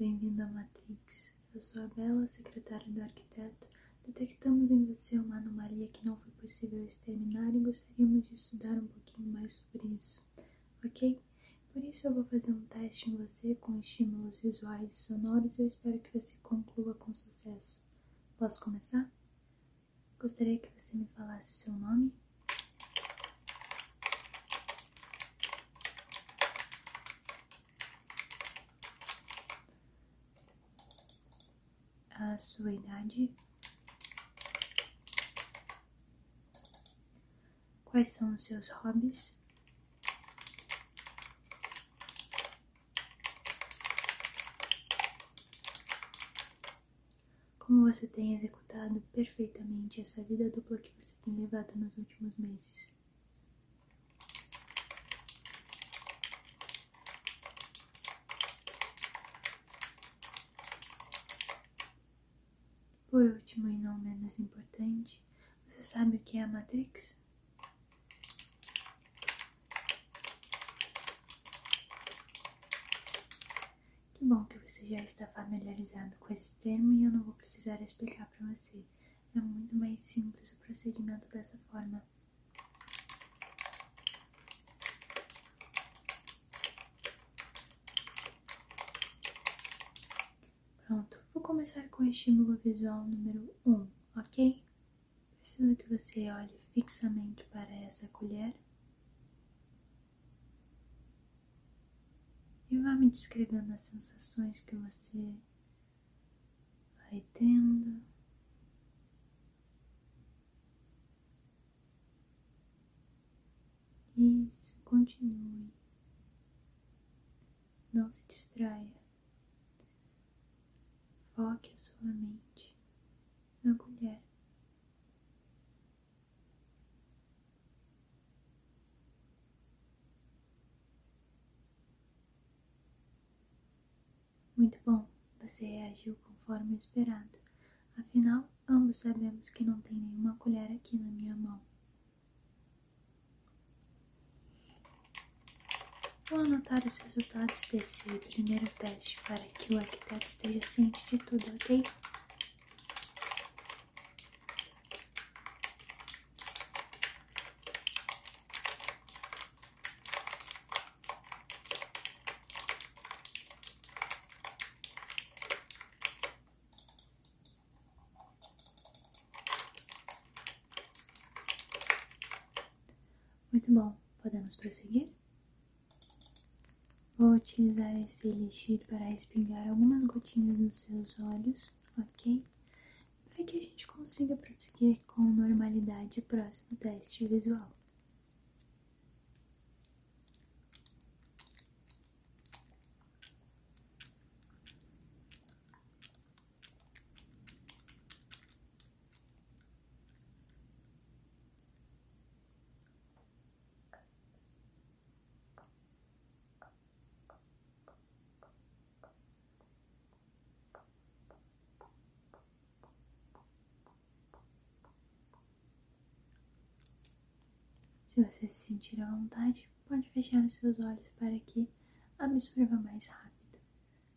bem-vindo à Matrix. Eu sou a Bela, secretária do arquiteto. Detectamos em você uma anomalia que não foi possível exterminar e gostaríamos de estudar um pouquinho mais sobre isso, ok? Por isso eu vou fazer um teste em você com estímulos visuais e sonoros e eu espero que você conclua com sucesso. Posso começar? Gostaria que você me falasse o seu nome. Sua idade. Quais são os seus hobbies? Como você tem executado perfeitamente essa vida dupla que você tem levado nos últimos meses? Por último e não menos importante, você sabe o que é a Matrix? Que bom que você já está familiarizado com esse termo e eu não vou precisar explicar para você. É muito mais simples o procedimento dessa forma. Pronto, vou começar com o estímulo visual número 1, um, ok? Preciso que você olhe fixamente para essa colher e vá me descrevendo as sensações que você vai tendo. Isso, continue. Não se distraia. Foque a sua mente na colher. Muito bom, você reagiu conforme esperado. Afinal, ambos sabemos que não tem nenhuma colher aqui na minha mão. Vou anotar os resultados desse primeiro teste para que o arquiteto esteja ciente de tudo, ok? Muito bom, podemos prosseguir? Vou utilizar esse elixir para espingar algumas gotinhas nos seus olhos, ok? Para que a gente consiga prosseguir com normalidade o próximo teste visual. Se você se sentir à vontade, pode fechar os seus olhos para que absorva mais rápido.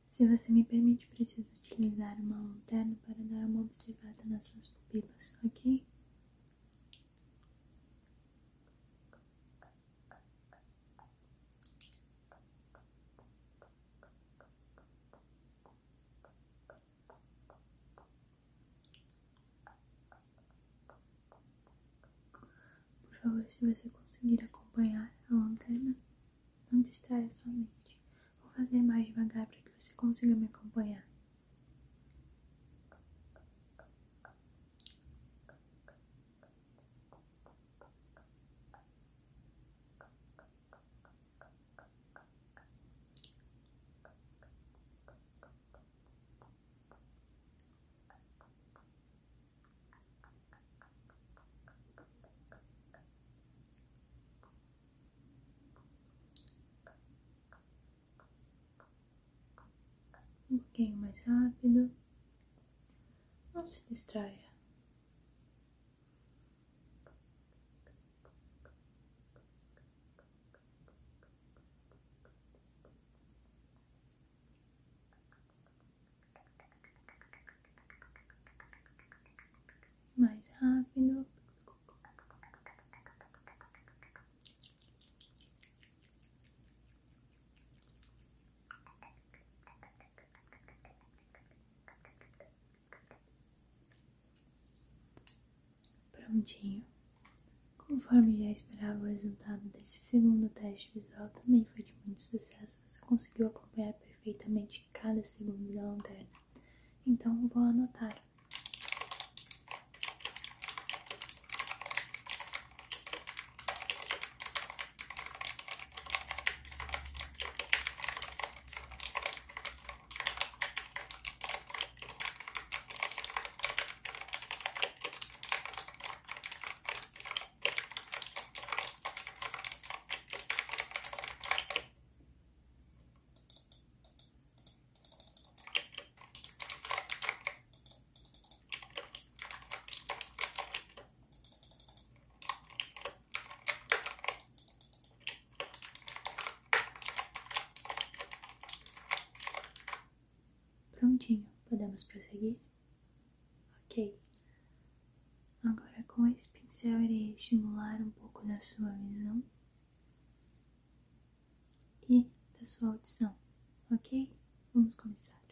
Se você me permite, preciso utilizar uma lanterna para dar uma observada nas suas pupilas, ok? Favor, se você conseguir acompanhar a lanterna, não distraia sua mente. Vou fazer mais devagar para que você consiga me acompanhar. um pouquinho mais rápido. Não se distraia. Mais rápido. Prontinho. Conforme já esperava, o resultado desse segundo teste visual também foi de muito sucesso. Você conseguiu acompanhar perfeitamente cada segundo da lanterna. Então, vou anotar. Prontinho, podemos prosseguir? Ok. Agora com esse pincel irei estimular um pouco da sua visão e da sua audição, ok? Vamos começar.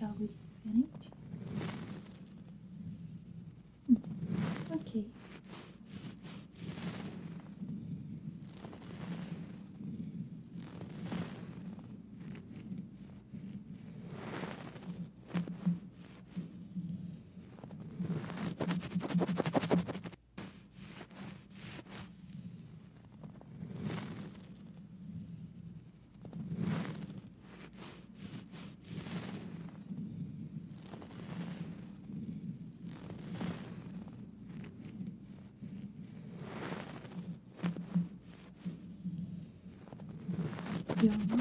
shall we, Fanny? Rápido.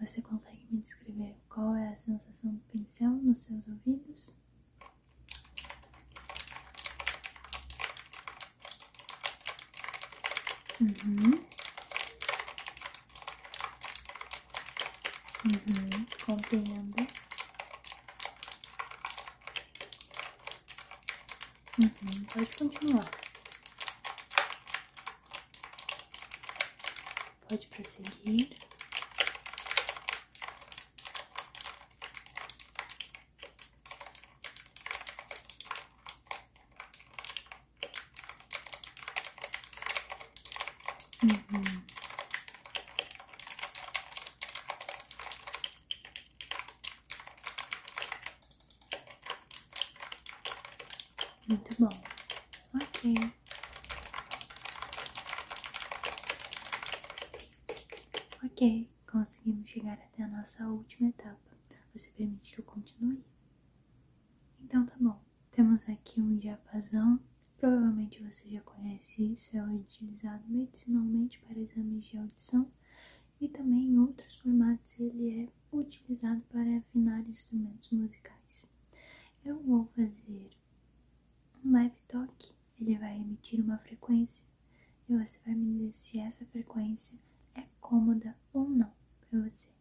Você consegue me descrever qual é a sensação do pincel nos seus ouvidos? Uhum compreendo. Uhum, pode continuar. Pode prosseguir. Uhum. Muito bom. Ok. Ok, conseguimos chegar até a nossa última etapa. Você permite que eu continue? Então tá bom. Temos aqui um diapasão. Provavelmente você já conhece isso, é utilizado medicinalmente para exames de audição e também em outros formatos ele é utilizado para afinar instrumentos musicais. Eu vou fazer um leve toque, ele vai emitir uma frequência e você vai me dizer se essa frequência é cômoda ou não para você.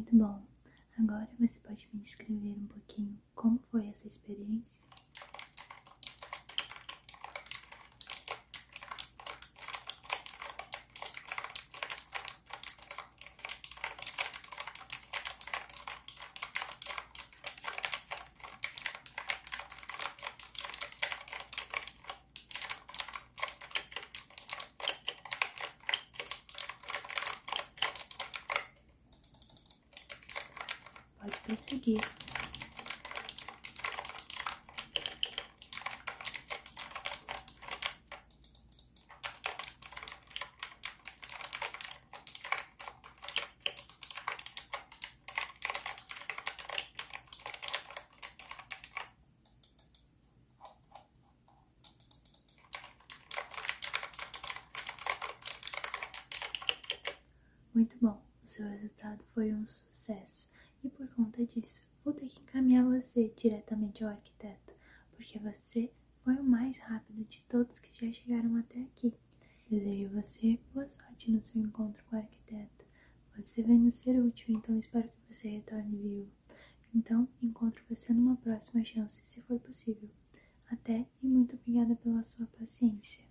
Muito bom. Agora você pode me descrever um pouquinho como foi essa experiência? Pode prosseguir. Muito bom, o seu resultado foi um sucesso e por conta disso vou ter que encaminhar você diretamente ao arquiteto, porque você foi o mais rápido de todos que já chegaram até aqui. Desejo você boa sorte no seu encontro com o arquiteto. Você vem nos ser útil, então espero que você retorne vivo. Então, encontro você numa próxima chance, se for possível. Até e muito obrigada pela sua paciência.